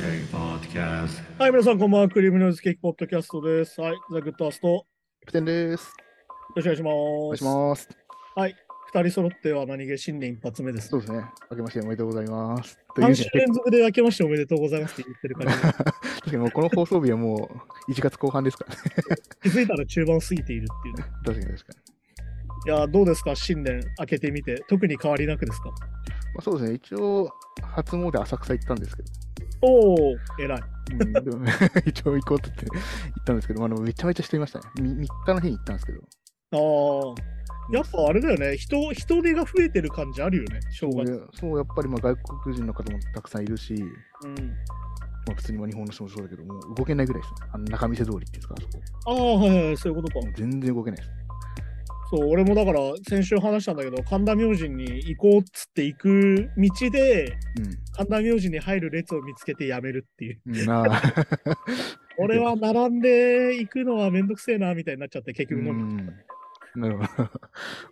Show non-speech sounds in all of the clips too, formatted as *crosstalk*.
はい、皆さん、こんばんは。クリームノイズケーキポッドキャストです。はい、ザ・グッドアースト、よキャプテンです。ろしくお願いします。お願いします。はい、二人揃っては何気新年一発目です。そうですね。明けましておめでとうございます。とい3うね週連続で明けましておめでとうございますって言ってるから、*laughs* 確かにもうこの放送日はもう1月後半ですからね。*laughs* 気づいたら中盤過ぎているっていうね。確かに確かに。いやー、どうですか、新年明けてみて、特に変わりなくですか？まあ、そうですね。一応、初詣浅草行ったんですけど。おお、偉い。うん、でも *laughs* 一応行こうって言ったんですけど、まあ、でもめちゃめちゃ人いましたね。み 3, 日の日に行ったんですけど。ああ、やっぱあれだよね、人人手が増えてる感じあるよね、正月。そうそうやっぱりまあ外国人の方もたくさんいるし、うん、まあ、普通にまあ日本の人もそうだけど、もう動けないぐらいです。あの中見世通りっていうんですか、あそこ。ああ、はいはい、そういうことか。全然動けないです。そう、俺もだから先週話したんだけど、神田明神に行こうっつって行く道で、神田明神に入る列を見つけてやめるっていう。*laughs* 俺は並んで行くのはめんどくせえなみたいになっちゃって、結局飲なるほど。*laughs*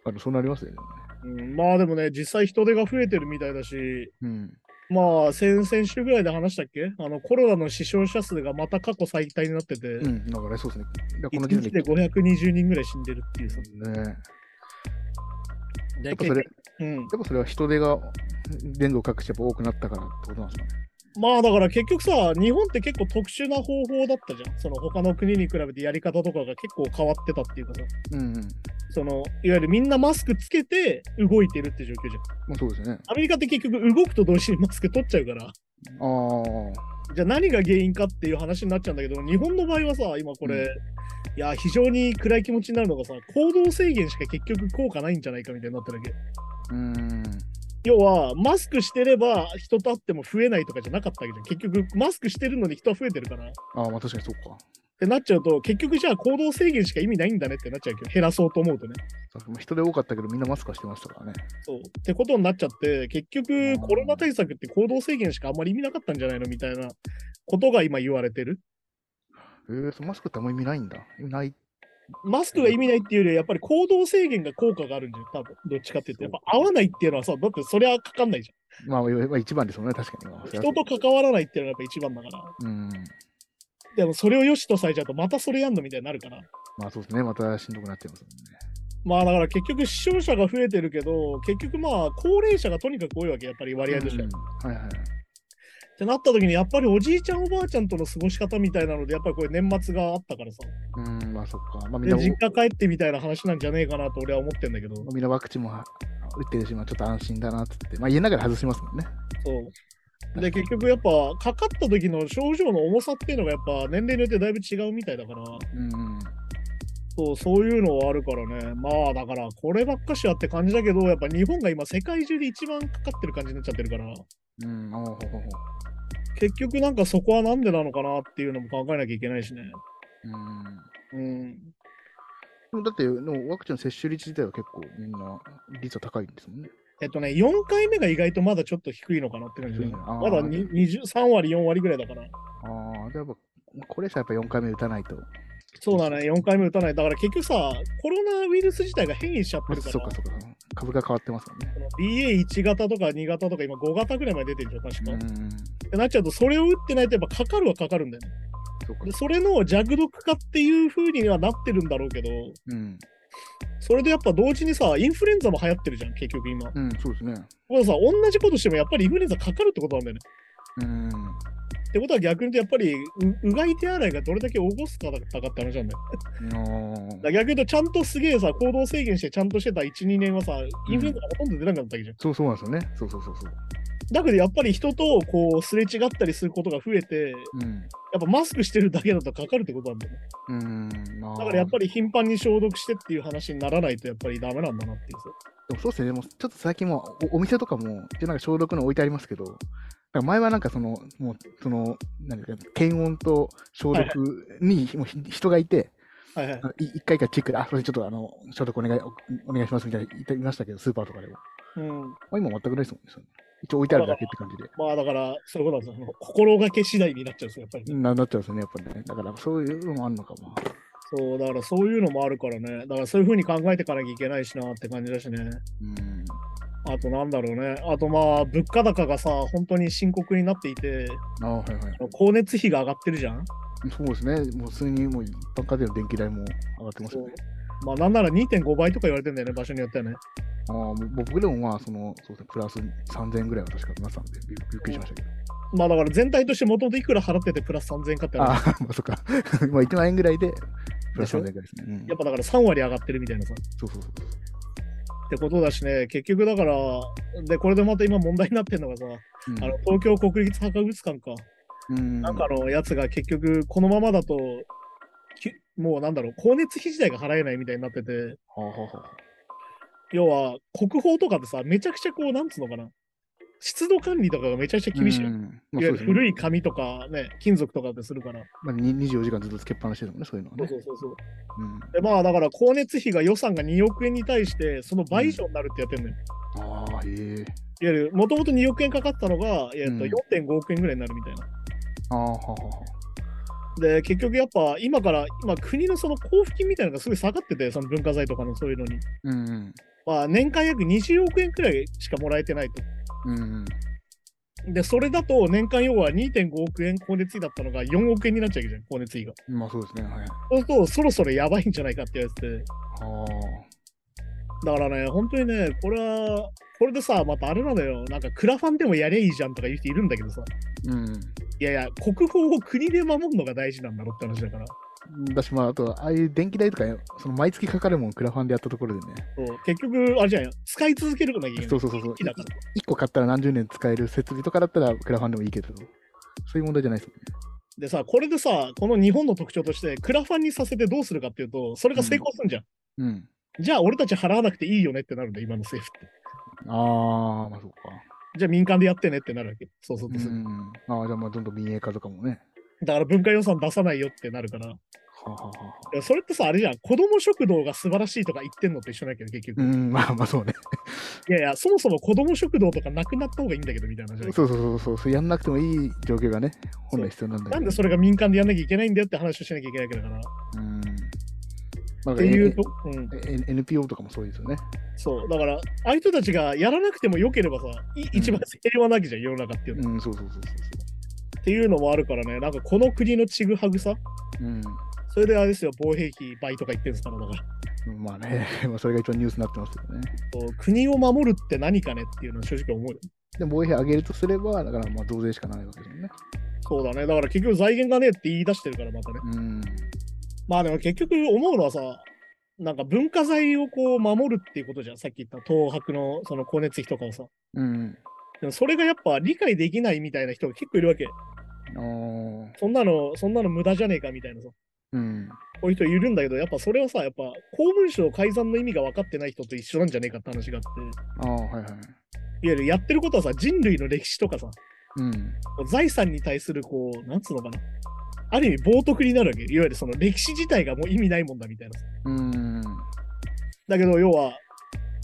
あのそうなりますよね。うんまあでもね、実際人手が増えてるみたいだし、うん。まあ先々週ぐらいで話したっけ？あのコロナの死傷者数がまた過去最多になってて、うん、だからそうですね。この1時日で点で。520人ぐらい死んでるっていうさ。ね、でやっぱそれ、うん、やっぱそれは人手が電動各地やっぱ多くなったからってことなんですかね。まあだから結局さ、日本って結構特殊な方法だったじゃん。その他の国に比べてやり方とかが結構変わってたっていうかさ、うん、うん。そのいわゆるみんなマスクつけて動いてるって状況じゃん。まあそうですね。アメリカって結局動くと同時にマスク取っちゃうから、ああ。じゃあ何が原因かっていう話になっちゃうんだけど、日本の場合はさ、今これ、いや、非常に暗い気持ちになるのがさ、行動制限しか結局効果ないんじゃないかみたいになってるわけ。うん。要は、マスクしてれば人と会っても増えないとかじゃなかったわけじゃん。結局、マスクしてるのに人は増えてるから。っああ、まあ確かにそうか。てなっちゃうと、結局じゃあ行動制限しか意味ないんだねってなっちゃうけど、減らそうと思うとね。人手多かったけどみんなマスクはしてましたからね。そう。ってことになっちゃって、結局コロナ対策って行動制限しかあんまり意味なかったんじゃないのみたいなことが今言われてる。えー、そのマスクってあんま意味ないんだ。意味ない。マスクが意味ないっていうよりは、やっぱり行動制限が効果があるんじゃん、多分どっちかっていうと。やっぱ合わないっていうのはさ、だってそりゃかかんないじまあ、まあ一番ですよね、確かに。人と関わらないっていうのがやっぱ一番だから。うん。でもそれを良しとされちゃうと、またそれやんのみたいになるから。まあそうですね。またしんどくなっちゃいますもんね。まあだから結局死傷者が増えてるけど、結局まあ高齢者がとにかく多いわけ、やっぱり割合として。うんっはいはい。てなった時に、やっぱりおじいちゃんおばあちゃんとの過ごし方みたいなので、やっぱりこれ年末があったからさ。うん、まあそっか。まあみんで、な、実家帰ってみたいな話なんじゃねえかなと俺は思ってんだけど。みんなワクチンもは打ってるし、まあちょっと安心だなってって。まあ家の中で外しますもんね。そう。で、結局やっぱ、かかった時の症状の重さっていうのがやっぱ年齢によってだいぶ違うみたいだから、うん。そう、そういうのはあるからね。まあだから、こればっかしはって感じだけど、やっぱ日本が今世界中で一番かかってる感じになっちゃってるから、うん。ほうほうほう。結局なんかそこはなんでなのかなっていうのも考えなきゃいけないしね。うん。うん。だって、でもワクチンの接種率自体は結構みんな率は高いんですもんね。えっとね、4回目が意外とまだちょっと低いのかなって感じで、低いのあーまだに20 3割、4割ぐらいだから。ああ、でやっぱ、これさ、やっぱ4回目打たないと。そうだね、4回目打たない。だから結局さ、コロナウイルス自体が変異しちゃってまあ、るから、そうかそうか。株が変わってますもんね。この BA1 型とか2型とか今5型ぐらいまで出てるんじゃん、確か。うん。ってなっちゃうと、それを打ってないとやっぱかかるはかかるんだよね。そうかで。それの弱毒化っていう風にはなってるんだろうけど、うん。それでやっぱ同時にさ、インフルエンザも流行ってるじゃん、結局今。うん、そうですね。これさ、同じことしてもやっぱりインフルエンザかかるってことなんだよね。うん。ってことは逆に言うと、やっぱりううがい手洗いがどれだけ起こすかだったかって話なんだよ。だ逆に言うと、ちゃんとすげえさ、行動制限してちゃんとしてた1、2年はさ、インフルエンザがほとんど出なかったわけじゃん。そうそうなんですよね。そうそうそうそう。だけどやっぱり人とこうすれ違ったりすることが増えて、うん。やっぱマスクしてるだけだとかかるってことなんだよね。うん。まあ、だからやっぱり。り頻繁に消毒してっていう話にならないとやっぱりダメなんだなっていうさ。でもそうですね。でもちょっと最近もおお店とかも、なんか消毒の置いてありますけど、前はなんかその、もう、その、何か、検温と消毒にもうひ人がいて、はいはいあ。のい一回一回チェックで、あ、それちょっとあの、消毒お願い、おお願いしますみたいな言っていましたけど、スーパーとかでも。うん。まあ、今全くないですもんね。一応置いてあるだけって感じで。まあだから、そういうことなんですよ。心がけ次第になっちゃうんですよ、やっぱりね、ななっちゃうんですよね、やっぱりね。だからそういうのもあるのかも。そう、だからそういうのもあるからね。だからそういうふうに考えていかなきゃいけないしなって感じだしね。うん。あとなんだろうね。あとまあ、物価高がさ、本当に深刻になっていて、あはいはい。光熱費が上がってるじゃん？そうですね。もう普通にもう一般家庭の電気代も上がってますよね。まあ、なんなら2.5倍とか言われてんだよね、場所によってはね。ああ、僕でもまあ、その、そうですね、プラス3000円ぐらいは確かなったんで、びびっくりしましたけど。まあだから全体としてもともといくら払っててプラス3000円かってああ、まあそっか。*laughs* まあ1万円ぐらいで、プラス3000円ぐらいですね。うんやっぱだから3割上がってるみたいなさ。そうそうそう。ってことだしね、結局だから、で、これでまた今問題になってるのがさ、うん。あの東京国立博物館か。うん、なんかのやつが結局このままだと、きもうなんだろう、光熱費自体が払えないみたいになってて、はあはあはあ。要は国宝とかってさ、めちゃくちゃこう、なんつうのかな、湿度管理とかがめちゃくちゃ厳しい。うんまあ、ね。古い紙とかね、金属とかってするから。まあ、に24時間ずっとつけっぱなしですもんね、そういうのはね。そうそうそう。うん、で、まあだから光熱費が予算が2億円に対して、その倍以上になるってやってるのよ。ああ、へえ。いわゆる、もともと2億円かかったのが、えっとうん4.5億円ぐらいになるみたいな。ああ、ははで、結局やっぱ今から、今国のその交付金みたいなのがすごい下がってて、その文化財とかのそういうのに。うんうん。まあ年間約20億円くらいしかもらえてないと。うんで、それだと年間要は2.5億円光熱費だったのが4億円になっちゃうわけじゃん、光熱費が。うん。まあそうですね。はい。そうすると、そろそろやばいんじゃないかってやつで。はだからね、本当にね、これは、これでさ、またあれなんだよ。なんかクラファンでもやりゃいいじゃんとか言う人いるんだけどさ。あ。うん。いやいや、国宝を国で守るのが大事なんだろって話だから。だし、まあ、あと、ああいう電気代とか、その毎月かかるもん、クラファンでやったところでね。そう結局、あれじゃんよ。使い続けるのがいいよ、ね。そうそうそうそう。好きだから。1個買ったら何十年使える設備とかだったらクラファンでもいいけど、そういう問題じゃないですもんね。でさ、これでさ、この日本の特徴として、クラファンにさせてどうするかっていうと、それが成功するんじゃん。うん。じゃあ、俺たち払わなくていいよねってなるんだよ、今の政府って。ああ、まあそうか。じゃあ民間でやってねってなるわけ。そうそうとする。うん。ああ、じゃあまあどんどん民営化とかもね。だから文化予算出さないよってなるから。それってさ、あれじゃん。子供食堂が素晴らしいとか言ってんのと一緒だけど、結局。うん、まあまあそうね。いやいや、そもそも子供食堂とかなくなった方がいいんだけど、みたいなそうそうそうそう、そうやんなくてもいい状況がね、本来必要なんだけど。なんでそれが民間でやんなきゃいけないんだよって話をしなきゃいけないわけだから。っうん。まあ、ていうと、うん。NPO とかもそうですよね。そう。だから、ああいう人たちがやらなくてもよければさ、い一番平和なわけじゃん、世の中っていうのは。うん、そうそうそうそうっていうのもあるからね、なんかこの国のちぐはぐさ、そう。うん。それであれですよ、防衛費倍とか言ってるんですから、だから。まあね、*laughs* まあそれが一番ニュースになってますけどね。国を守るって何かねっていうのは正直思うよ。でも防衛費上げるとすれば、だからまあ増税しかないわけですよね。そうだね。だから結局財源がねえって言い出してるから、またね。うん。まあでも結局思うのはさ、なんか文化財をこう守るっていうことじゃん。さっき言った東博のその光熱費とかをさ。うん。でもそれがやっぱ理解できないみたいな人が結構いるわけ。そんなの、そんなの無駄じゃねえかみたいなさ。うん。こういう人いるんだけど、やっぱそれはさ、やっぱ公文書改ざんの意味が分かってない人と一緒なんじゃねえかって話があって。ああ、はいはい。いわゆるやってることはさ、人類の歴史とかさ、うん。財産に対するこう、なんつうのかな。ある意味冒涜になるわけ。いわゆるその歴史自体がもう意味ないもんだみたいなさ。うん。だけど要は、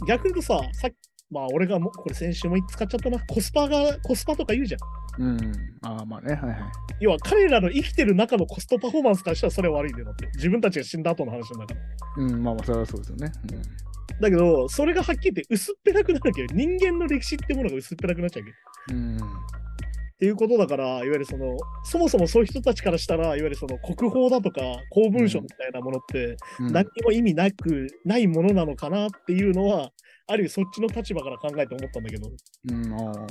逆にとさ、さっき、まあ俺がもうこれ先週も使っちゃったな。コスパが、コスパとか言うじゃん。うん。ああ、まあね、はいはい。要は彼らの生きてる中のコストパフォーマンスからしたらそれは悪いんだよだって。自分たちが死んだ後の話なんだから。うん、まあまあ、それはそうですよね。だけど、それがはっきり言って薄っぺらくなるわけど、人間の歴史ってものが薄っぺらくなっちゃうわけ。うん。うん。っていうことだから、いわゆるその、そもそもそういう人たちからしたら、いわゆるその国宝だとか公文書みたいなものって、うん何にも意味なく、ないものなのかなっていうのは、ある意味そっちの立場から考えて思ったんだけど、いわうん、ああ。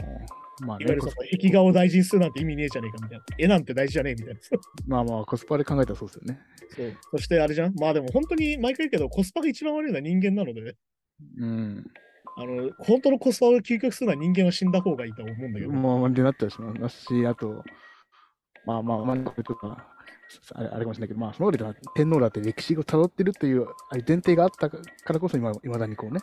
まあねゆるその壁画を大事にするなんて意味ねえじゃねえかみたいな。絵なんて大事じゃねえみたいな。まあまあ、コスパで考えたらそうですよね。そうそしてあれじゃん？まあでも本当に毎回言うけど、コスパが一番悪いのは人間なので、うん。あの、本当のコスパを究極するのは人間は死んだ方がいいと思うんだけど。まあ、まあ、でなったりしますし、あと、まあまあ、まあ、とか、あれあれかもしれないけど、まあ、その上では天皇だって歴史をたどってるという前提があったからこそ、今、いまだにこうね、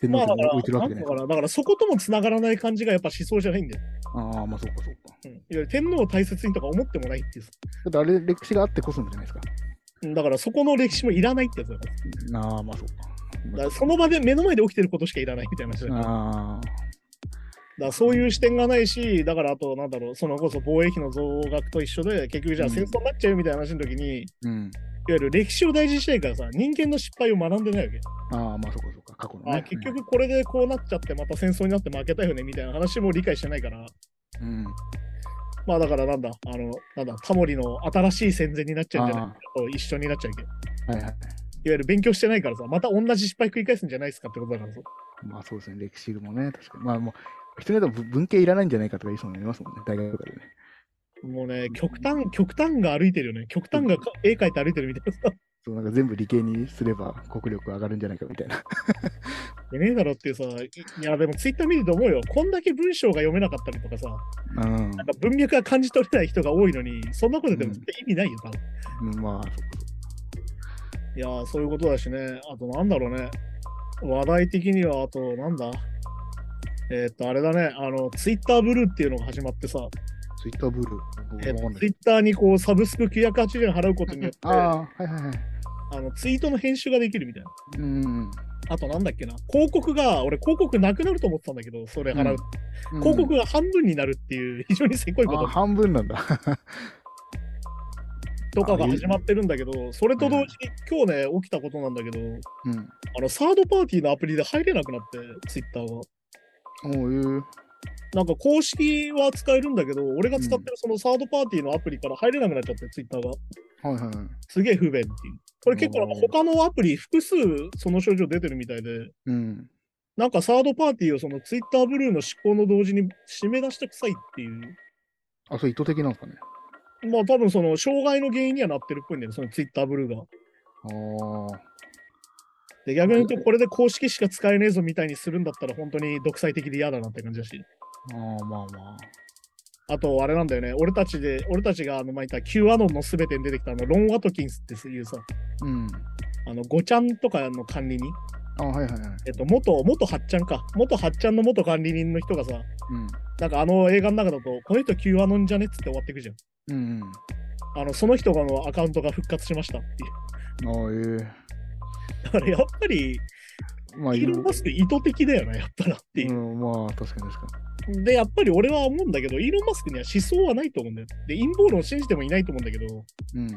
天まあだから、皇制を置いてるわなけじゃないですか。んだから、だからそことも繋がらない感じがやっぱ思想じゃないんだよ。ああ、まあ、そうか、そうか。うん、いわゆる天皇を大切にとか思ってもないっていうさだってあれ、歴史があってこそのじゃないですか。うんだからそこの歴史もいらないってやつだから。ああ、まあ、そうか。だからその場で目の前で起きてることしかいらないみたいな話だからだかあらそういう視点がないし、だからあと、なんだろう、そのこそ防衛費の増額と一緒で、結局じゃあ戦争になっちゃうみたいな話の時に、いわあ、うん。ゆる歴史を大事にしたいからさ、人間の失敗を学んでないわけ。ああ、まあそこそこ、過去のね。あ結局これでこうなっちゃって、また戦争になって負けたよねみたいな話も理解してないから、うん。まあだからなんだ、あの、なんだ、タモリの新しい戦前になっちゃうんじゃないかと一緒になっちゃうわけ。いわはいはい。ゆる勉強してないからさ、また同じ失敗繰り返すんじゃないですかってことだからさ。まあそうですね、歴史もね、確かに。まあもう、人によっては文系いらないんじゃないかとか言いそうになりますもんね、大学とかでね。もうね、極端、極端が歩いてるよね。極端がか絵描いて歩いてるみたいなさ。そう、なんか全部理系にすれば国力上がるんじゃないかみたいな。*laughs* でねえだろっていうさ、いいやでもツイッター見てて思うよ。こんだけ文章が読めなかったりとかさ、うんなんか文脈が感じ取れない人が多いのに、そんなことでも意味ないよ、多分。うん。まあ、いやー、そういうことだしね。あとなんだろうね。話題的には、あとなんだ？えーっと、あれだね。あの、ツイッターブルーっていうのが始まってさ、ツイッターブルー？僕えーツイッターにこう、サブスク980円払うことによって、ああ、はいはいはい。あのツイートの編集ができるみたいな。うん。あとなんだっけな。広告が、俺広告なくなると思ってたんだけど、それ払う。うん広告が半分になるっていう、*laughs* 非常にせこいこあと半分なんだ。*laughs* とかが始まってるんだけど、それと同時に今日ね、起きたことなんだけど、うん。あの、サードパーティーのアプリで入れなくなって、ツイッターが。おう。なんか公式は使えるんだけど、俺が使ってるそのサードパーティーのアプリから入れなくなっちゃって、ツイッターが。はいはいはい。すげえ不便っていう。これ結構他のアプリ複数その症状出てるみたいで、うん。なんかサードパーティーをそのツイッターブルーの執行の同時に締め出してくさいっていう。あ、それ意図的なんですかね。まあ多分その障害の原因にはなってるっぽいんだよね、そのツイッターブルーが。ああ。で逆に言うとこれで公式しか使えねえぞみたいにするんだったら本当に独裁的で嫌だなって感じだし。ああ、まあまあ。あとあれなんだよね、俺たちで、俺たちがあの前言った Q アノンのすべてに出てきたあのロン・ワトキンスっていうさ、うん。あの5ちゃんとかの管理人、あはいはいはい。えっと、元、元8ちゃんか、元8ちゃんの元管理人の人がさ、うん。なんかあの映画の中だと、この人 Q アノンじゃねっつって終わってくじゃん。うんうん。あの、その人がのアカウントが復活しましたっていう。ああ、えだからやっぱり、えまあ、イーロン・マスク意図的だよな、やっぱなっていう。うん、まあ、確かに確かで、やっぱり俺は思うんだけど、イーロン・マスクには思想はないと思うんだよ。で、陰謀論を信じてもいないと思うんだけど、いわに。うん。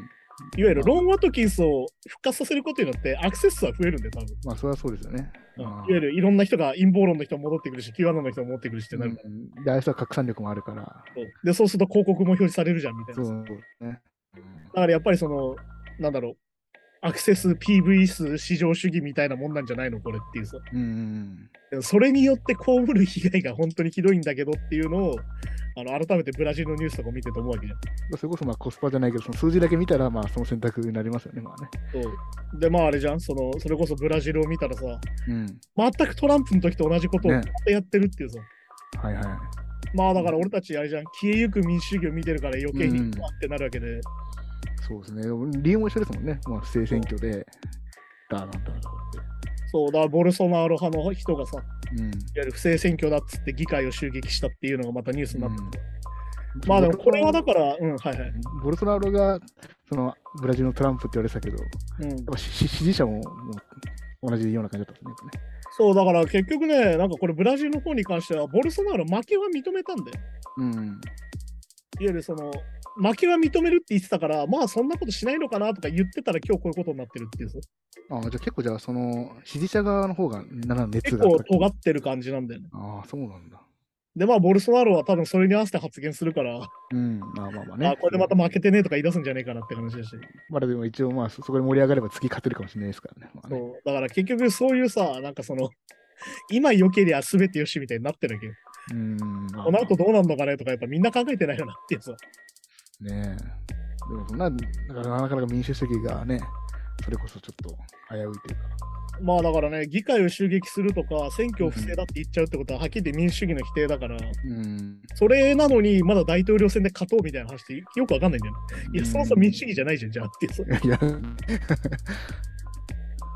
ゆるロン・ワトキンスを復活させることによってアクセス数は増えるんだよ、多分。まあ、それはそうですよね。うんいあわゆるいろんな人が陰謀論の人も戻ってくるし、キュアノンの人も戻ってくるしってなる。うん、で、あいつは拡散力もあるから。そうで、そうすると広告も表示されるじゃんみたいな。そうね。からやっぱりその、なんだろう、アクセス PV 数至上主義みたいなもんなんじゃないの？これっていうさ。うん。それによって被る被害が本当にひどいんだけどっていうのを、あの改めてブラジルのニュースとか見てて思うわけじゃん。うん。それこそまあコスパじゃないけど、その数字だけ見たら、まあ、その選択になりますよね。まあね。そうで、まああれじゃん、その、それこそブラジルを見たらさ、うん。全くトランプの時と同じことをやってるっていうさ。はいはい。まあだから俺たちあれじゃん、消えゆく民主主義を見てるから余計にってなるわけで、そうですね。理由も一緒ですもんね。まあ、不正選挙で、だなんだなんだって。そうだ、ボルソナロ派の人がさ、いわうん。ゆる不正選挙だっつって議会を襲撃したっていうのがまたニュースになってて、うんまあでもこれはだから、うん、はいはい。ボルソナロがそのブラジルのトランプって言われてたけど、やうん、っぱ支支持者ももう同じような感じだったんですね。そう、だから結局ね、なんかこれブラジルの方に関しては、ボルソナロ負けは認めたんだよ。うん。いわゆるその、負けは認めるって言ってたから、まあそんなことしないのかなとか言ってたら今日こういうことになってるっていうさ、ああ、じゃあ結構じゃあその支持者側の方がなな熱結があった構尖ってる感じなんだよね。ああ、そうなんだ。で、まあボルソナロは多分それに合わせて発言するから、うん。まあまあまあね。あこれでまた負けてねとか言い出すんじゃねえかなって話だし。まだでも一応まあそそこで盛り上がれば次勝てるかもしれないですからね。まあねそうだから結局そういうさ、なんかその、今良けりゃ全てよしみたいになってるわけよ。うん。まあこの後どうなんのかねとかやっぱみんな考えてないよなっていうさ。ねえ。でもそんな、なかなか民主主義がね、それこそちょっと危ういというか。まあだからね、議会を襲撃するとか、選挙不正だって言っちゃうってことは、はっきり言って民主主義の否定だから、うん。それなのにまだ大統領選で勝とうみたいな話ってよくわかんないんだよね。いや、そもそも民主主義じゃないじゃん、じゃあって。いや、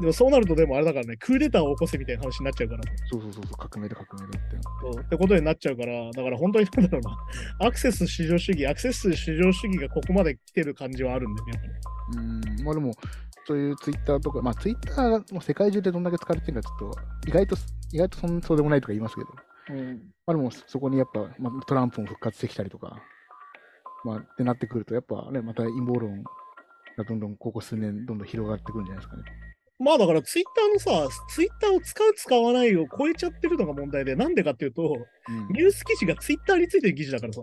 でもそうなるとでもあれだからね、クーデターを起こせみたいな話になっちゃうから。そうそうそうそう、革命だ革命だって。そうってことになっちゃうから、だから本当になんだろうな、アクセス至上主義、アクセス至上主義がここまで来てる感じはあるんだよね。やっぱりうん、まあでも、そういうツイッターとか、まあツイッターも世界中でどんだけ使われてるかちょっと、意外と、意外とそんそうでもないとか言いますけど、うんまあでもそこにやっぱ、まあ、トランプも復活してきたりとか、まあってなってくると、やっぱね、また陰謀論がどんどんここ数年、どんどん広がってくるんじゃないですかね。まあだからツイッターのさ、ツイッターを使う使わないを超えちゃってるのが問題で、なんでかっていうと、うんニュース記事がツイッターについてる記事だからさ。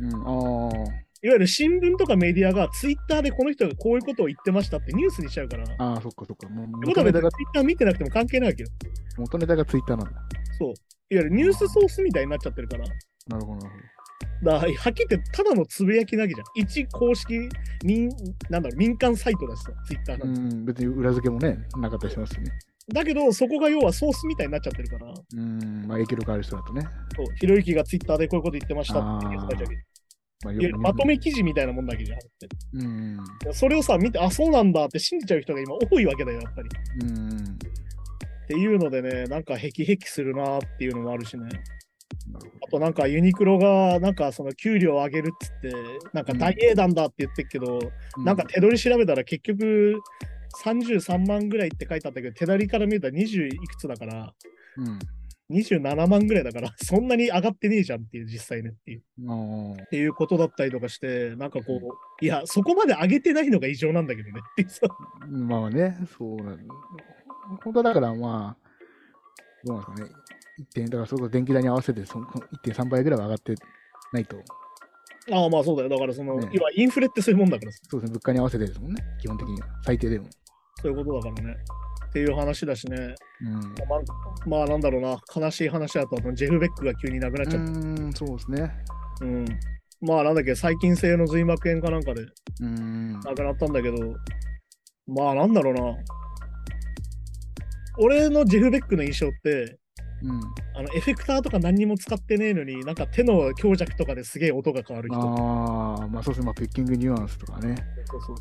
うん、ああ、いわゆる新聞とかメディアがツイッターでこの人がこういうことを言ってましたってニュースにしちゃうから。ああ、そっかそっか。もう元ネタがにツイッター見てなくても関係ないわけよ。元ネタがツイッターなんだ。そう。いわゆるニュースソースみたいになっちゃってるから。なるほど、なるだからはっきり言ってただのつぶやきなわけじゃん。一公式民、なんだろう、民間サイトだしさ、ツイッターほど。なんてうん、別に裏付けもね、なかったりしますしね。だけど、そこが要はソースみたいになっちゃってるから、うん、まあ影響力ある人だとね。そうひろゆきがツイッターでこういうこと言ってましたっていうやつになっちゃうわけまあ、まとめ記事みたいなもんだけじゃんって。うん、それをさ、見て、あ、そうなんだって信じちゃう人が今多いわけだよ、やっぱり。うん。っていうのでね、なんかへきへきするなっていうのもあるしね。あとなんかユニクロがなんかその給料を上げるっつって、なんか大英断だって言ってるけど、ほど。なんか手取り調べたら結局33万ぐらいって書いてあったけど、手取りから見ると20いくつだから、うん、27万ぐらいだから、*laughs* そんなに上がってねえじゃんっていう、実際ねっていう。っていうことだったりとかして、なんかこう、いや、そこまで上げてないのが異常なんだけどねっていうさ。まあね、そうなん本当はだからまあ、どうなんですかね。一点、だからそこ電気代に合わせてその1.3倍ぐらいは上がってないと、ああ、まあそうだよ。だからその、ね要はインフレってそういうもんだからさそうですね、物価に合わせてですもんね、基本的には。最低でも。そういうことだからね。っていう話だしね。うん。まあ、まあなんだろうな、悲しい話だと、ジェフ・ベックが急に亡くなっちゃった。うーん、そうですね。うん。まあなんだっけ、細菌性の髄膜炎かなんかでうーん。亡くなったんだけど、まあなんだろうな。俺のジェフ・ベックの印象って、うん。あのエフェクターとか何にも使ってねえのに、なんか手の強弱とかですげえ音が変わる人。ああ、まあそうですね、まあ、ピッキングニュアンスとかね。そうそう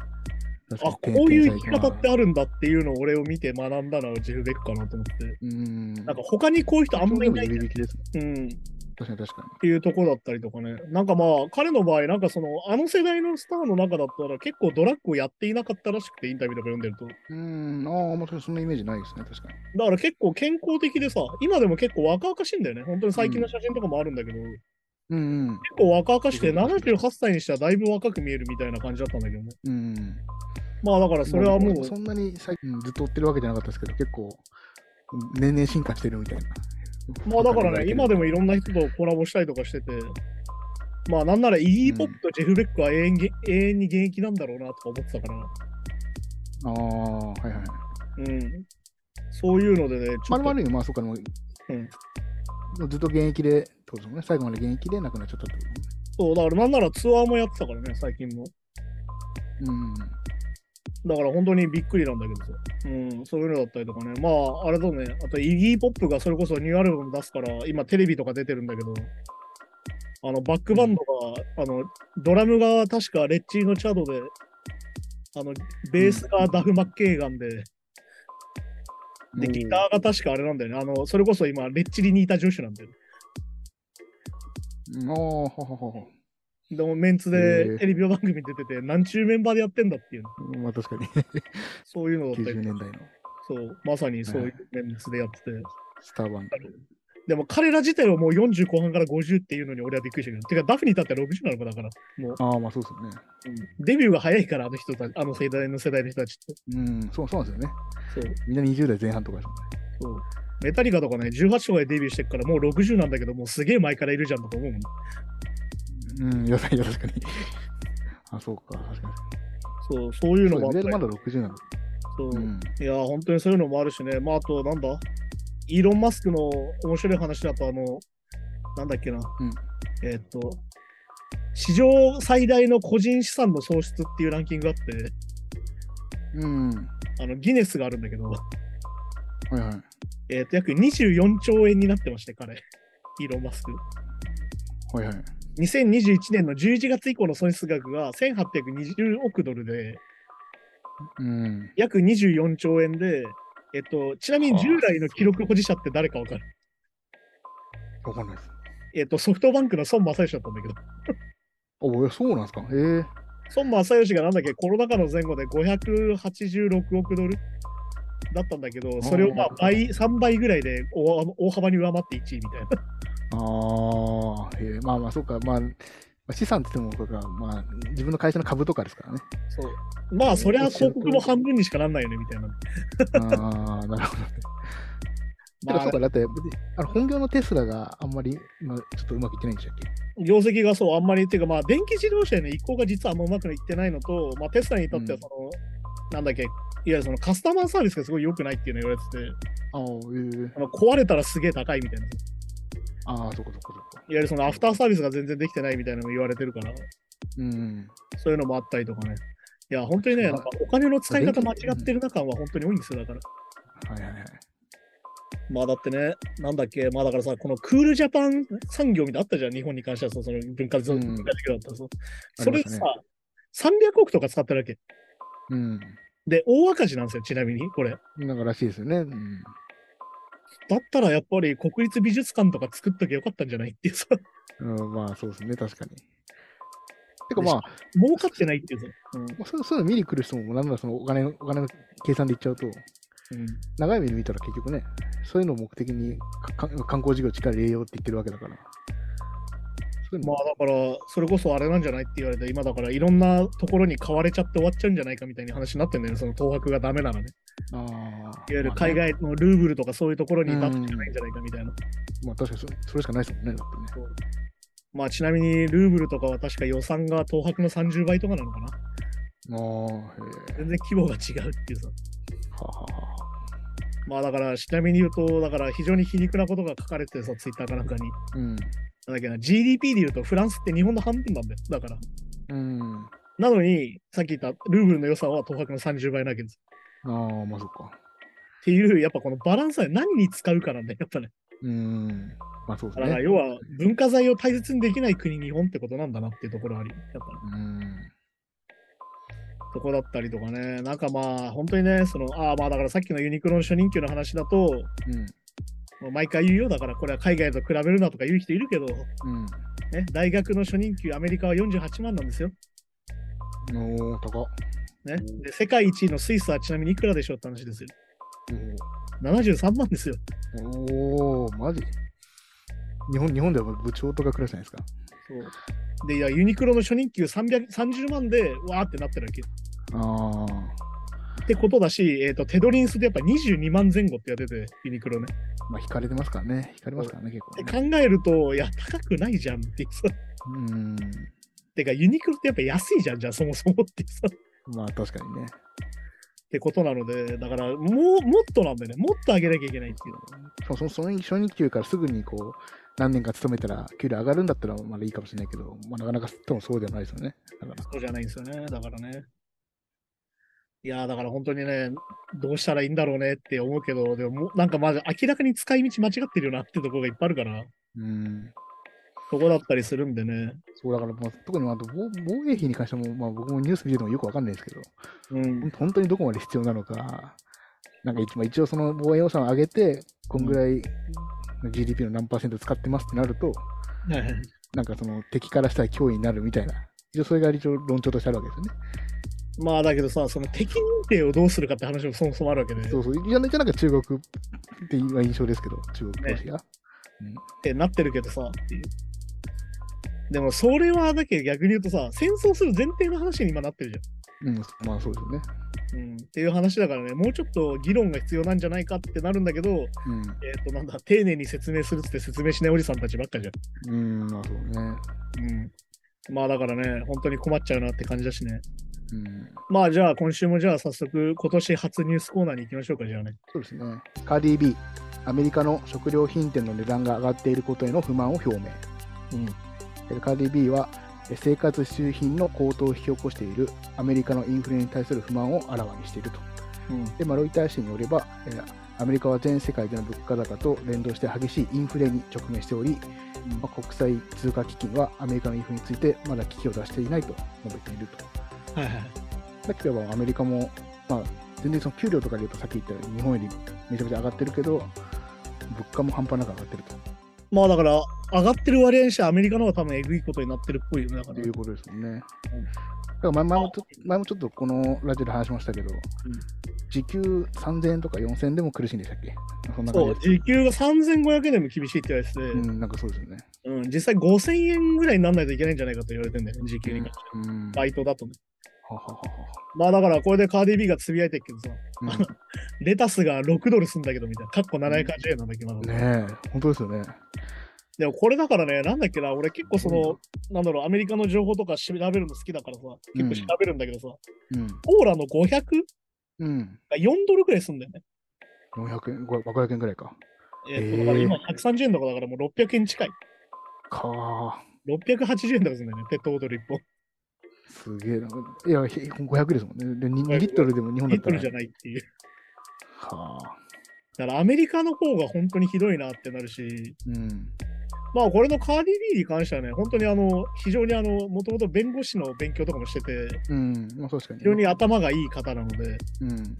あ、にこういう生き方っ。天てあるんだっていうのを俺を見て学んだのはジェフ・ベックかなと思って。うん。なんか他にこういう人あんまりいない。ね。うん。確かに確かっていうところだったりとかね。なんかまあ、彼の場合、なんかその、あの世代のスターの中だったら結構ドラッグをやっていなかったらしくて、インタビューとか読んでると。に。うーん、ああ、まあそんなイメージないですね、確かに。だから結構健康的でさ、今でも結構若々しいんだよね。本当に最近の写真とかもあるんだけど、結うんうん。構若々しくて、そうそう78歳にしてはだいぶ若く見えるみたいな感じだったんだけどね。うん。まあだからそれはもう、そんなに最近ずっと追ってるわけじゃなかったですけど、結構、年々進化してるみたいな。まあだからね、今でもいろんな人とコラボしたりとかしてて、まあなんならイギー・ポップとジェフ・ベックは永遠げ永遠に現役なんだろうなとか思ってたから、ああ、はいはい。うん。そういうのでね、ちょっとまるまるまあそうか、でもうんずっと現役で、そうですね、最後まで現役で亡くなっちゃったってことね。そう、だからなんならツアーもやってたからね、最近も。うん。だから本当にびっくりなんだけどさ。うん、そういうのだったりとかね。まあ、あれだね。あと、イギー・ポップがそれこそニューアルバム出すから、今テレビとか出てるんだけど、あの、バックバンドが、あの、ドラムが確かレッチーのチャドで、あの、ベースがダフ・マッケーガンで、で、ギターが確かあれなんだよね。あの、それこそ今、レッチリにいた女子なんだよね。でもメンツでテレビ番組出てて、何ちゅうメンバーでやってんだっていう、まあ確かに、そういうのだった90り、年代のそう、まさにそういうメンツでやってて。スターバンド。でも彼ら自体はもう40後半から50っていうのに俺はびっくりしたけど。てか、ダフに至っては60なのかだから。もう、ああ、まあそうですよね。デビューが早いから、あの人たち、あの世代の世代の人たちって。うん、そうそうなんですよね。そう。みんな20代前半とかですそう。メタリカとかね、18とかでデビューしてっからもう60なんだけど、もうすげえ前からいるじゃんとか思うもん。うん、いや、いや確かに。あ、そうか、確かに。そう、そういうのもあったりそうまだ60なの。そう、うん。いや、本当にそういうのもあるしね。まあ、あと、なんだ？イーロン・マスクの面白い話だと、あの、なんだっけな。うんえーっと、史上最大の個人資産の喪失っていうランキングがあって、うん。あの、ギネスがあるんだけど、はいはい。えーっと、約24兆円になってまして、彼。イーロン・マスク。はいはい。2021年の11月以降の損失額が1820億ドルで、うん。約24兆円で、えっと、ちなみに従来の記録保持者って誰かわかる？わかんないです。えっと、ソフトバンクの孫正義だったんだけど、おそうなんですか？ええ孫正義がなんだっけ、コロナ禍の前後で586億ドルだったんだけど、それをまあ倍、3倍ぐらいで大大幅に上回って1位みたいな。ああ、ええまあまあ、そうか。まあ、あ、資産って言っても、まあ、自分の会社の株とかですからね。そう。まあ、そりゃ広告も半分にしかなんないよね、みたいな。ああ、なるほどね。*laughs* てか、そうか、だって、あの本業のテスラがあんまり、まあ、ちょっとうまくいってないんでしたっけ？業績がそう、あんまり、っていうか、まあ、電気自動車への移行が実はあんまうまくいってないのと、まあ、テスラにとっては、その、なんだっけ、いわゆるそのカスタマーサービスがすごい良くないっていうの言われてて、ああ、ええあの壊れたらすげえ高いみたいな。いああ、そこそこそこ。わゆるそのアフターサービスが全然できてないみたいなのも言われてるから、うん。そういうのもあったりとかね。いや、本当にね、なんかお金の使い方間違ってる中は本当に多いんですよ、だから。はいはいはい。まあだってね、なんだっけ、まあだからさ、このクールジャパン産業みたいなのあったじゃん、日本に関してはさその文化文うん化事業だったらさ。あそれさ、ね300億とか使ってるわけ。うん。で、大赤字なんですよ、ちなみに、これ。なんからしいですよね。うん。だったらやっぱり国立美術館とか作っときゃよかったんじゃないっていうさ、うん、まあ、そうですね、確かに。てかまあ、儲かってないっていうさ。うんまあそうそういうの見に来る人も、なんならそのお金のお金の計算で言っちゃうと、うん長い目で見たら結局ね、そういうのを目的に観光事業力入れようって言ってるわけだから。まあだから、それこそあれなんじゃないって言われて、今だからいろんなところに買われちゃって終わっちゃうんじゃないかみたいな話になってんだよね、その東博がダメなのね。ああ。いわゆる海外のルーブルとかそういうところに出すんじゃないんじゃないかみたいな。まあ確かにそそれしかないですもんね、だってね。まあちなみにルーブルとかは確か予算が東博の30倍とかなのかな。全然規模が違うっていうさ。はは。まあだから、ちなみに言うと、だから非常に皮肉なことが書かれてさ、ツイッターかなんかに。うん。なんだっけな、GDP で言うとフランスって日本の半分なんだよ。だから。うん。なのに、さっき言ったルーブルの予算は東博の30倍なわけです。ああ、まあそっか。っていう、やっぱこのバランスは何に使うかなんだよ、やっぱね。うん。まあそうですだからね。要は文化財を大切にできない国、日本ってことなんだなっていうところはあり、やっぱね。うん。そこだったりとかね。なんかまあ、本当にね、その、ああまあだからさっきのユニクロの初任給の話だと、うん。毎回言うよ。だからこれは海外と比べるなとか言う人いるけど、うん。ね、大学の初任給、アメリカは48万なんですよ。おー、高っ。ね、で世界一位のスイスはちなみにいくらでしょうって話ですよ。お73万ですよ。ーおー、マジ？日本日本では部長とかくらいじゃないですか。そうで、いや、ユニクロの初任給300 30万で、わーってなってるわけ。あってことだし、えーと、テドリンスでやっぱ22万前後ってやってて、ユニクロね。あ、まあ引かれてますからね。引かれますからね、結構でね、考えると、いや、高くないじゃんっていうさ。うん。てか、ユニクロってやっぱ安いじゃん、じゃあそもそもっていうさ。まあ確かにね。ってことなので、だから、もう、もっとなんでね、もっと上げなきゃいけないっていう。そうそのその初任給からすぐにこう、何年か勤めたら給料上がるんだったらまだいいかもしれないけど、まあ、なかなか多分そうではないですよね。だから。そうじゃないんですよね。だからね。いやーだから本当にね、どうしたらいいんだろうねって思うけど、でもなんかまず明らかに使い道間違ってるよなってところがいっぱいあるから、うん。そこだったりするんでね。そうだから、まあ、特にあと防防衛費に関しても、まあ、僕もニュース見ててもよくわかんないですけど、うん。本当にどこまで必要なのか、なんか一,、まあ、一応その防衛予算を上げて、こんぐらい GDP の何パーセント使ってますってなると、なんかその敵からしたら脅威になるみたいな、一応それが一応論調としてあるわけですよね。まあだけどさ、その敵認定をどうするかって話もそもそもあるわけで、そうそう、じゃなじゃなくて中国っていう印象ですけど、中国、ロシア。ってなってるけどさ。でもそれはだけど逆に言うとさ、戦争する前提の話に今なってるじうん、うん、まあそうですよね。ゃん。うん。っていう話だからね、もうちょっと議論が必要なんじゃないかってなるんだけど、うん、えっ、となんだ、丁寧に説明するって説明しないおじさんたちばっかじゃん。うん、まあそうね。うん。まあだからね、本当に困っちゃうなって感じだしね。うん、まあじゃあ今週もじゃあ早速今年初ニュースコーナーに行きましょうか、じゃあね。そうですね。カーディー B、アメリカの食料品店の値段が上がっていることへの不満を表明。うん。でカーディー B はえ生活必需品の高騰を引き起こしているアメリカのインフレに対する不満をあらわにしていると。うん。で、まあ、ロイター紙によれば、えーアメリカは全世界での物価高と連動して激しいインフレに直面しており、まあ、国際通貨基金はアメリカのインフレについてまだ危機を出していないと述べていると。はいはい。だけどアメリカも、まあ、全然その給料とかで言うとさっき言ったように日本よりめちゃめちゃ上がってるけど、物価も半端なく上がってるとまあだから、上がってる割合にしてアメリカの方が多分えぐいことになってるっぽいよね。だから。いうことですもんね。だから前前も前もちょっとこのラジオで話しましたけど、時給3000円とか4000円でも苦しいんでしたっけ？そんな感そう。時給が3500円でも厳しいって言われてて、うん、なんかそうですよね。うん、実際5000円ぐらいにならないといけないんじゃないかと言われてんだよね、時給に関して。うん。バイトだとね。ははははまあだからこれでカーディビーがつぶやいてるけどさ、うん *laughs* レタスが6ドルすんだけどみたいな、かっこ780円なんだけど、まだねえ、本当ですよね。でもこれだからね、なんだっけな、俺結構その、なんだろう、アメリカの情報とか調べるの好きだからさ、結構調べるんだけどさ、うん。オーラの500うん。が4ドルぐらいすんだよね。400円、ご500円ぐらいか。えーだから今130円とかだからもう600円近い。かあ。680円とかするんだよね、ペットボトル1本。すげえな。いや、ひ500ですもんね。で 2, 2リットルでも日本だったら。リットルじゃないっていう。はあ。だからアメリカの方が本当にひどいなってなるし、うん。まあこれのカーディビーに関してはね、本当にあの、非常にあの、もともと弁護士の勉強とかもしてて、うん。まあ確かに。非常に頭がいい方なので、うん。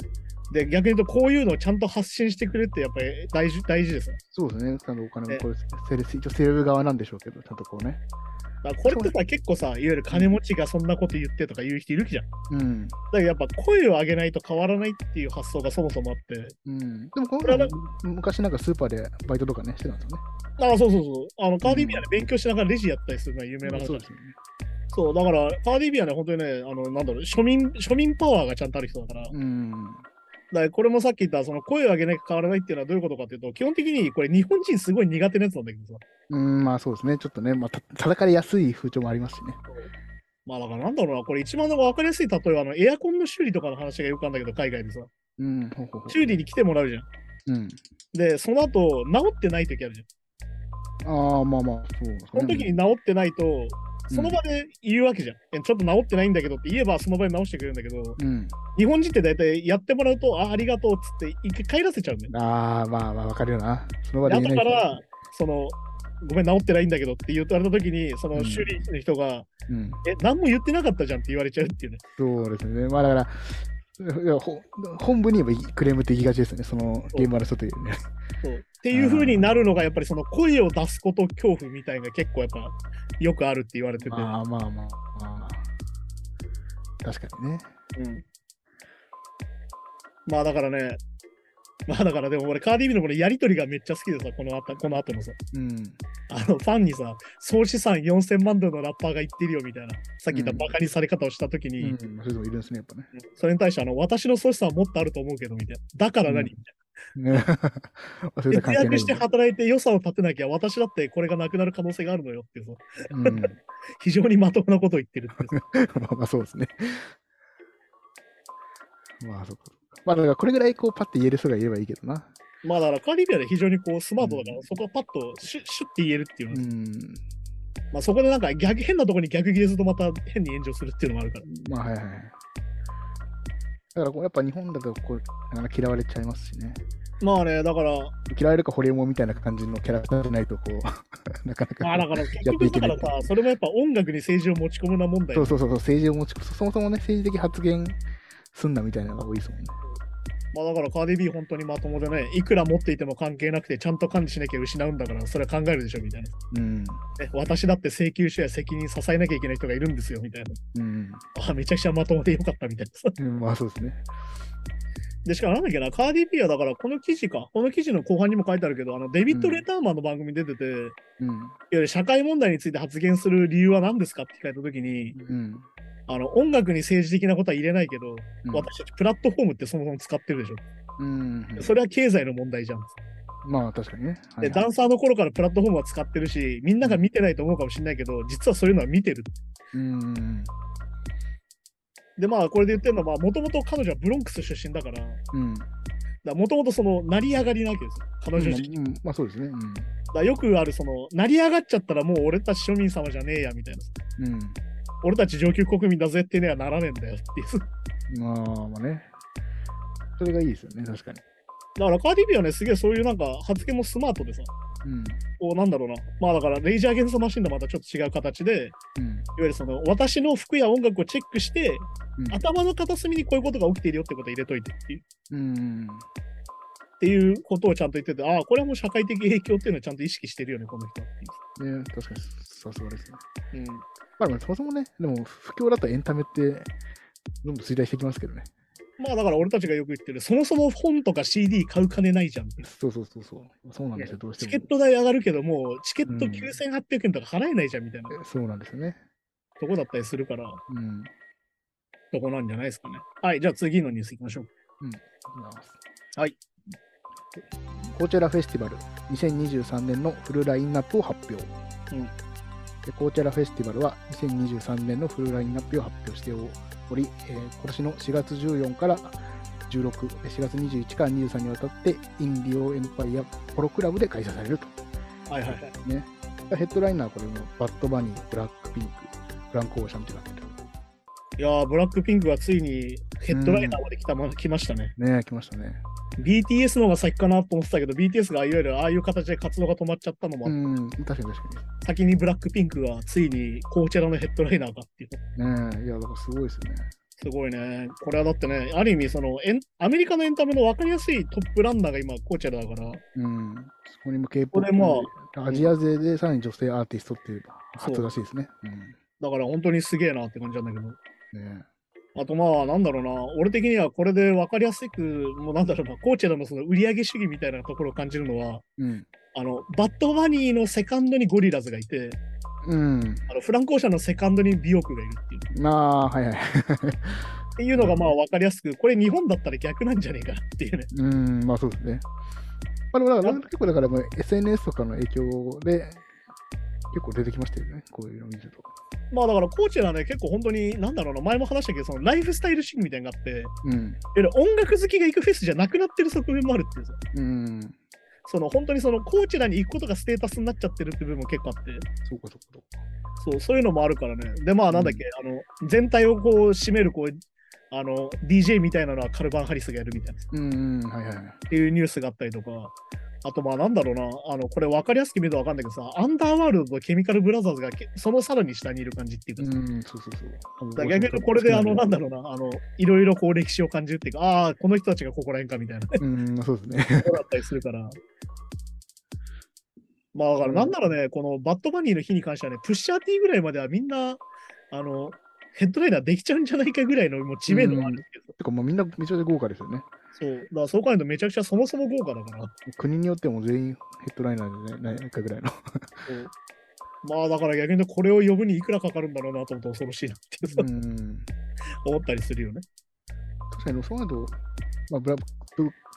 で、逆に言うとこういうのをちゃんと発信してくれってやっぱり大事大事ですね。そうですね。ちゃんとお金ねもこれ、セールス、一応セール側なんでしょうけど、ちゃんとこうね。これってさ、結構さ、いわゆる金持ちがそんなこと言ってとか言う人いるじゃん。だうん。けどやっぱ声を上げないと変わらないっていう発想がそもそもあって、うん。でもここれはの昔なんかスーパーでバイトとかね、してたんですよね。ああ、そうそうそう。あの、カーディビーはね、勉強しながらレジやったりするのは有名な話だそうですよね。そう、だから、カーディビーはね、本当にね、あの、なんだろう、庶民、庶民パワーがちゃんとある人だから、うん。らこれもさっき言った、その声を上げなきゃ変わらないっていうのはどういうことかっていうと、基本的にこれ日本人すごい苦手なやつなんだけどさ。うん、まあそうですね。ちょっとね、まあ、た叩かれやすい風潮もありますしね。まあだからなんだろうな、これ一番の分かりやすい例えは、あの、エアコンの修理とかの話がよくあるんだけど、海外でさ、うん、ほうほ修理に来てもらうじゃん。う。うん。で、その後、治ってない時あるじゃん。ああ、まあまあ、そうね。その時に治ってないと、その場で言うわけじゃん。えちょっと治ってないんだけどって言えば、その場で治してくれるんだけど、うん。日本人って大体やってもらうと、あありがとうっつって一回帰らせちゃうんだよね。ああ、まあまあ、わかるよな。その場でだ言えないから、その、ごめん、治ってないんだけどって言われた時に、そのうん修理の人が、うん。え、何も言ってなかったじゃんって言われちゃうっていうね。そうですね。まあだから、いやほ本部に言えばクレームって言いがちですよね。その現場の人というね。そうっていう風になるのが、やっぱりその声を出すこと恐怖みたいな結構やっぱよくあるって言われてて。まあまあまあまあ。確かにね。うんまあだからね、*laughs* まあだからでも俺カーディビのこれやりとりがめっちゃ好きでさ、この後この後のさ、うん。あのファンにさ、総資産4000万ドルのラッパーが言ってるよみたいな、さっき言ったうんバカにされ方をしたときに、うん、そういう人もいるんですね、やっぱね。それに対してあの、私の総資産はもっとあると思うけどみたいな。だから何、うんみたいな。*laughs* 節約して働いて予算を立てなきゃ私だってこれがなくなる可能性があるのよっていうさ、うん。*laughs* 非常にまともなことを言ってるってまあまあそうですね。まあそうか。まあだからこれぐらいこうパッて言える人がいればいいけどな。まあだからカーディビアで非常にこうスマートだから、うんそこはパッとシュッシュッて言えるっていうのは、うん。まあそこでなんか逆変なところに逆切れするとまた変に炎上するっていうのもあるから。まあはいはいはい。だからこうやっぱ日本だとこうなか嫌われちゃいますしね。まあね、だから、嫌われるかホリエモンみたいな感じのキャラクターじゃないとこう、*laughs* なかなか。まあだから結局だからさ、それもやっぱ音楽に政治を持ち込むな問題。そうそうそうそう、政治を持ちそもそもね、政治的発言すんなみたいなのが多いですもんね。まあだからカーディビー本当にまともでね、いくら持っていても関係なくてちゃんと管理しなきゃ失うんだから、それは考えるでしょみたいな。うん。ね、私だって請求書や責任支えなきゃいけない人がいるんですよみたいな。うん。あめちゃくちゃまともでよかったみたいなさ。うんまあそうですね。で、しかもなんだっけな、カーディビーはだからこの記事か、この記事の後半にも書いてあるけど、あのデビッド・レターマンの番組に出てて、いわうん。ゆる社会問題について発言する理由は何ですかって聞かれたときに、うん。あの音楽に政治的なことは入れないけど、うん私たちプラットフォームってそもそも使ってるでしょ。うん。それは経済の問題じゃん。まあ確かにね。はで、いはいダンサーの頃からプラットフォームは使ってるし、みんなが見てないと思うかもしれないけど、実はそういうのは見てる。うん。で、まあ、これで言ってるのは、もともと彼女はブロンクス出身だから、うん。もともとその、成り上がりなわけですよ。彼女自身。だうんまあそうですね。からよくある、その、成り上がっちゃったらもう俺たち庶民様じゃねえや、みたいな。うん。うん。俺たち上級国民だぜってねはならねえんだよっていう。まあまあね。それがいいですよね、確かに。だからカーディビーはね、すげえそういうなんか発言もスマートでさ、うん。こうなんだろうな。まあだから、レイジャー・アゲンスト・マシンとまたちょっと違う形で、いわうん。ゆるその、私の服や音楽をチェックして、うん頭の片隅にこういうことが起きているよってことを入れといてっていう。うん。っていうことをちゃんと言ってて、ああ、これはもう社会的影響っていうのをちゃんと意識してるよね、この人はってね、確かにさすがですね。いう。まあでもそもそもね、でも不況だとエンタメってどんどん衰退してきますけどね。まあだから俺たちがよく言ってる、そもそも本とか CD 買う金ないじゃん。そうそうそうそう。そうなんですよ、どうしても。チケット代上がるけども、チケット9800円とか払えないじゃんみたいなそうなんですよね。とこだったりするから、うん。とこなんじゃないですかね。はい、じゃあ次のニュースいきましょう。いきますはい。コーチェラフェスティバル2023年のフルラインナップを発表。うんでコーチェラフェスティバルは2023年のフルラインナップを発表しており、えー今年の4月14から16、4月21から23にわたって、インディオエンパイアポロクラブで開催されると。はいはいはい。ね、ヘッドライナーはこれもバッドバニー、ブラックピンク、フランクオーシャンってなっていやー、ブラックピンクがついにヘッドライナーまで来た、ま来ましたね。る。ね来ましたね。BTS の方が先かなと思ってたけど、BTS がいわゆるああいう形で活動が止まっちゃったのも、うん、確かに確か先にブラックピンクがついにコーチェラのヘッドライナーかっていう。に。ねいや、だからすごいですよね。すごいね。これはだってね、ある意味そのエン、アメリカのエンタメの分かりやすいトップランナーが今、コーチェラだから、うん。そこにも K-POP これまアジア勢でさらに女性アーティストっていう初らしいですね。だから本当にすげえなって感じなんだけど。うん。ねあとまあ、なんだろうな、俺的にはこれで分かりやすく、もうなんだろうな、コーチェラのその売り上げ主義みたいなところを感じるのは、うん。あの、バッドバニーのセカンドにゴリラズがいて、うん。あのフランコーシャのセカンドに美容区がいるっていう。まあ、はいはい。っていうのがまあ分かりやすく、これ日本だったら逆なんじゃねえかっていうね。うん、まあそうですね。まあでもだから、結構だからもう SNS とかの影響で結構出てきましたよね。こういうのを見ると。まあだからコーチェラね、結構本当に、なんだろうな、前も話したけど、そのライフスタイルシーンみたいなのがあって、うん。音楽好きが行くフェスじゃなくなってる側面もあるっていうさうん。その本当にそのコーチェラに行くことがステータスになっちゃってるって部分も結構あって、そうかそうかそうか。そう、いうのもあるからね。で、まあなんだっけ、あの、全体をこう占めるこう、あの、DJ みたいなのはカルバン・ハリスがやるみたいなうん、はいはいはい。っていうニュースがあったりとか、あとまあなんだろうな、あの、これ分かりやすく見ると分かんないけどさ、アンダーワールドとケミカルブラザーズがけそのさらに下にいる感じっていうかさ、うん、そうそうそう。逆にこれであの、なんだろうな、あの、いろいろこう歴史を感じるっていうか、ああ、この人たちがここら辺かみたいなとうん、そうですね。ころだったりするから。まあだからなんだろうね、このバッドバニーの日に関してはね、プッシャー T ぐらいまではみんな、あの、ヘッドライナーできちゃうんじゃないかぐらいのもう知名度があるんですけど、てかもうみんなめちゃくちゃ豪華ですよね。そう、だからそう考えるとめちゃくちゃそもそも豪華だから。国によっても全員ヘッドライナーでねないかぐらいの。まあだから逆にこれを呼ぶにいくらかかるんだろうなと思って恐ろしいなっていううん。思ったりするよね。確かにそうなると、まあブラブ、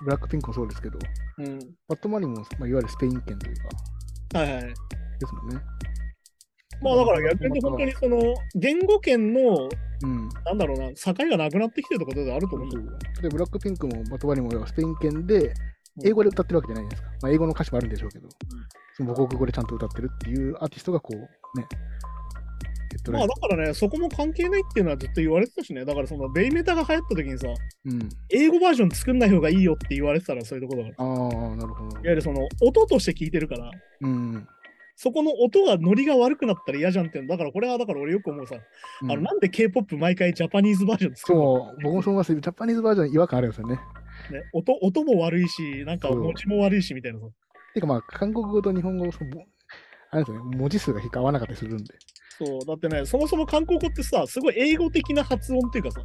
ブラックピンクもそうですけど、うん。バットマニも、まあ、いわゆるスペイン圏というか、はいはい。ですもんね。まあだから逆に本当にその言語圏のうん。なんだろうな、境がなくなってきてるところであると思うんだよ。で、ブラックピンクもバットマニもスペイン圏で、英語で歌ってるわけじゃないですか。まあ、英語の歌詞もあるんでしょうけど、その母国語でちゃんと歌ってるっていうアーティストがこう、ね、まあだからね、そこも関係ないっていうのはずっと言われてたしね、だからそのベイメタが流行った時にさ、うん。英語バージョン作んない方がいいよって言われてたらそういうところだから。ああ、なるほど。いわゆるその音として聞いてるから、うん。そこの音がノリが悪くなったら嫌じゃんっていうのだからこれはだから俺よく思うさ、うんあのなんで K-POP 毎回ジャパニーズバージョン作るの？そう、僕もそう思います。ジャパニーズバージョン違和感あるんですよね。ね、音音も悪いし、なんか文字も悪いしみたいなさ。てかまあ、韓国語と日本語、そのあれですよね、文字数が合わなかったりするんで。そう、だってね、そもそも韓国語ってさ、すごい英語的な発音っていうかさ、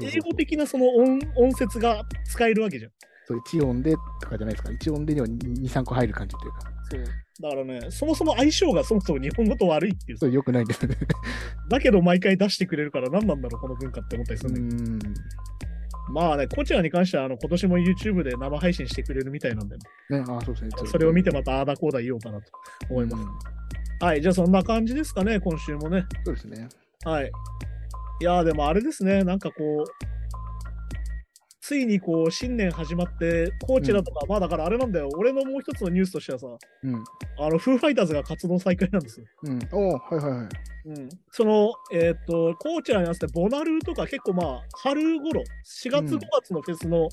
英語的なその音音節が使えるわけじゃん。そう一音でとかじゃないですか。一音でには2、3個入る感じっていうか。そう。だからね、そもそも相性がそもそも日本語と悪いっていうさそれ良くないんですよね。*laughs* だけど毎回出してくれるから何なんだろう、この文化って思ったりすうるんだけどん。まあね、こちらに関してはあの今年も YouTube で生配信してくれるみたいなんで、ね、あそうですね。それを見てまたああだこうだ言おうかなと思います。うんはい、じゃあそんな感じですかね、今週もね。そうですね。はい。いやーでもあれですね、なんかこう、ついにこう新年始まって、コーチだとか、まあだからあれなんだよ、俺のもう一つのニュースとしてはさ、うん。あの、フーファイターズが活動再開なんですよ。うん。おーはいはいはい。うん、その、えっ、と、コーチャーに合わせて、ボナルーとか結構まあ、春頃、4月、うん5月のフェスの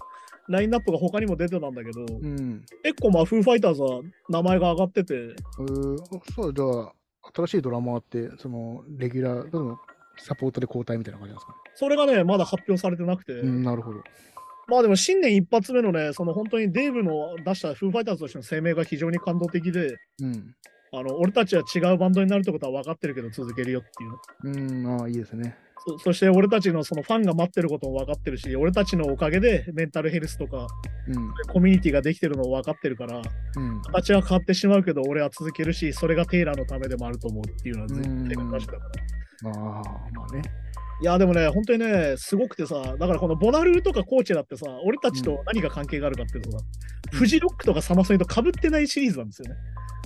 ラインナップが他にも出てたんだけど、うん。結構まあ、フーファイターズは名前が上がってて、うーそう、じゃあ、新しいドラマーって、その、レギュラー、サポートで交代みたいな感じなんですかね？それがね、まだ発表されてなくて、うん、なるほど。まあでも新年一発目のね、その本当にデーブの出したフーファイターズとしての声明が非常に感動的で、うん。あの俺たちは違うバンドになるってことは分かってるけど続けるよっていう。うん、ああ、いいですね。そそして俺たちのそのファンが待ってることも分かってるし、俺たちのおかげでメンタルヘルスとかうん。コミュニティができてるのも分かってるから、うん。形は変わってしまうけど、俺は続けるし、それがテイラーのためでもあると思うっていうのは絶対が確かだから。ああ、まあね。いや、でもね、本当にね、すごくてさ、だからこのボナルーとかコーチェだってさ、俺たちと何が関係があるかっていうとさ、うんフジロックとかサマソニと被ってないシリーズなんですよね。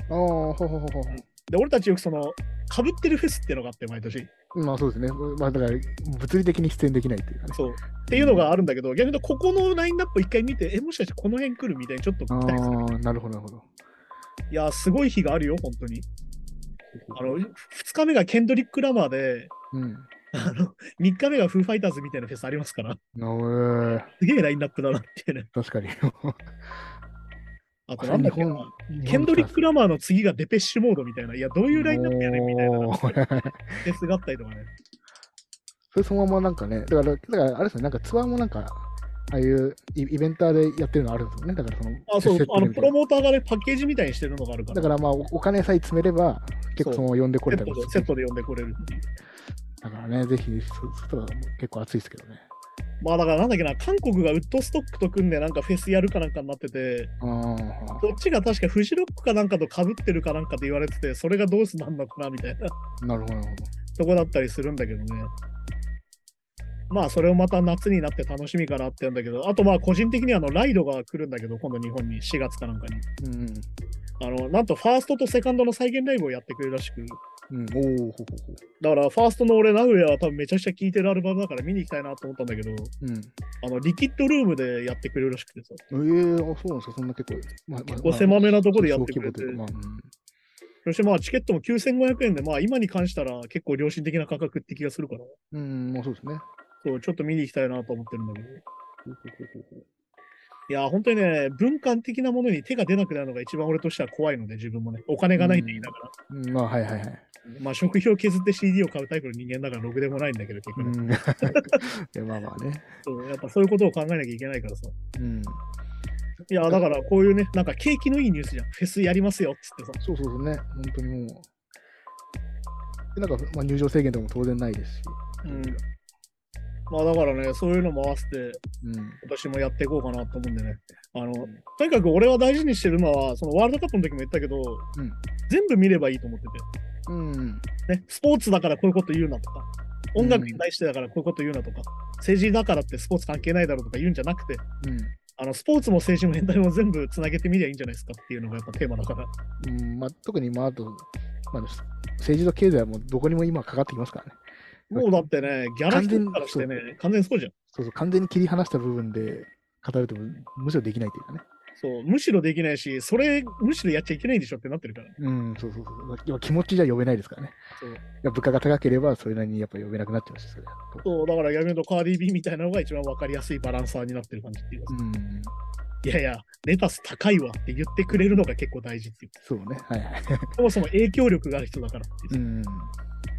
ああ、ほうほうほうほで、俺たちよくその、被ってるフェスっていうのがあって、毎年。う。まあそうですね。まあだから、物理的に出演できないっていうかね。そう。っていうのがあるんだけど、逆に言うと、ここのラインナップ一回見て、え、もしかしてこの辺来るみたいにちょっと期待する。ああ、なるほど、なるほど。いや、すごい日があるよ、本当に。あの、2日目がケンドリック・ラマーで、うん。あの、3日目がフーファイターズみたいなフェスありますから、すげえラインナップだなっていうね。確かに。あとなんだっけなケンドリック・ラマーの次がデペッシュモードみたいな、いや、どういうラインナップやねんみたいなフェスがあったりとかね。それそのままなんかね、だから、だからあれですね、なんかツアーもなんか、ああいうイイベンターでやってるのあるんですよね。だからその、あ、そうあの、プロモーターがね、パッケージみたいにしてるのがあるから。だからまあ、おお金さえ詰めれば、結構その呼んでこれたりセットで呼んでこれるっていう。だからね、ぜひ、そそしたら結構熱いですけどね。まあだからなんだっけな、韓国がウッドストックと組んでなんかフェスやるかなんかになってて、ああ、どっちが確かフジロックかなんかと被ってるかなんかで言われてて、それがどうすなんのかなみたいななるほど、なるほとこだったりするんだけどね。まあそれをまた夏になって楽しみかなって言うんだけど、あとまあ個人的にはあのライドが来るんだけど、今度日本に4月かなんかに。ど。うん。あの、なんとファーストとセカンドの再現ライブをやってくれるらしく、うん、おおほほほだからファーストの俺、名古屋は多分めちゃくちゃ聴いてるアルバムだから見に行きたいなと思ったんだけど、うん。あの、リキッドルームでやってくれるらしくてさ、ええー、あそうなんですか、そんな結構、まあ、まあ結構狭めなとこでやってくれて。小規模というかまあそしてまあチケットも9500円で、まあ今に関したら結構良心的な価格って気がするから、うん、うん、まあそうですね。そう、ちょっと見に行きたいなと思ってるんだけど。いや、本当にね、文化的なものに手が出なくなるのが一番俺としては怖いので、自分もね、お金がないって言いながら。うん、まあはいはいはい。まあ食費を削って CD を買うタイプの人間だからろくでもないんだけど、結局、うん。*laughs* いやまあまあね。そう。やっぱそういうことを考えなきゃいけないからさ。うん。いや、だからこういうね、なんか景気のいいニュースじゃん。フェスやりますよっつってさ。そうそうそうね、本当にもう。でなんか、まあ、入場制限とかも当然ないですし。うん。まあだからね、そういうのも合わせて、うん。今年もやっていこうかなと思うんでね。あの、とにかく俺は大事にしてるのは、そのワールドカップの時も言ったけど、うん全部見ればいいと思ってうん。て、ね、スポーツだからこういうこと言うなとか、音楽に対してだからこういうこと言うなとか、政治だからってスポーツ関係ないだろうとか言うんじゃなくて、うん。あのスポーツも政治もエンタメも全部つなげてみりゃいいんじゃないですかっていうのがやっぱテーマだから。うんまあ、特に、まあ、あと、まあ、政治と経済はもうどこにも今かかってきますからね。もうだってね、ギャラ一つからしてね、完全にそうじゃん。そうそう、完全に切り離した部分で語るとむしろできないというかね。そう、むしろできないし、それ、むしろやっちゃいけないんでしょってなってるから。うん、そうそうそう。気持ちじゃ呼べないですからね。そういや物価が高ければそれなりにやっぱ呼べなくなっちゃいますし、それ。そう、だから逆に言うとカーディビーみたいなのが一番わかりやすいバランサーになってる感じっていうかさ、うん。いやいや、レタス高いわって言ってくれるのが結構大事っていう。そうね。はいはい。そもそも影響力がある人だからっていううん。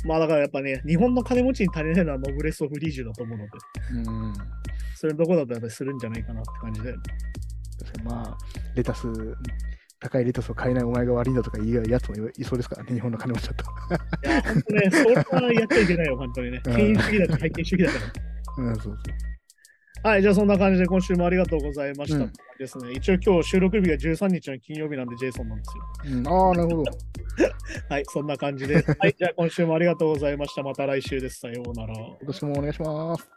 まあだからやっぱね、日本の金持ちに足りないのはノブレス・オフ・リージュだと思うので、うん。そういうとこだとやっぱりするんじゃないかなって感じで。まあ、レタス、高いレタスを買えないお前が悪いんだとか言うやつもいそうですからね、日本の金持ちだと。いや、本当ね、それはやっちゃいけないよ、本当にね。うん権威主義だし、拝見主義だから。うん、そうそう。はい、じゃあそんな感じで今週もありがとうございました。うんですね。一応今日収録日が13日の金曜日なんでジェイソンなんですよ。うん、ああ、なるほど。*laughs* はい、そんな感じで。*laughs* はい、じゃあ今週もありがとうございました。また来週です。さようなら。今年もお願いします。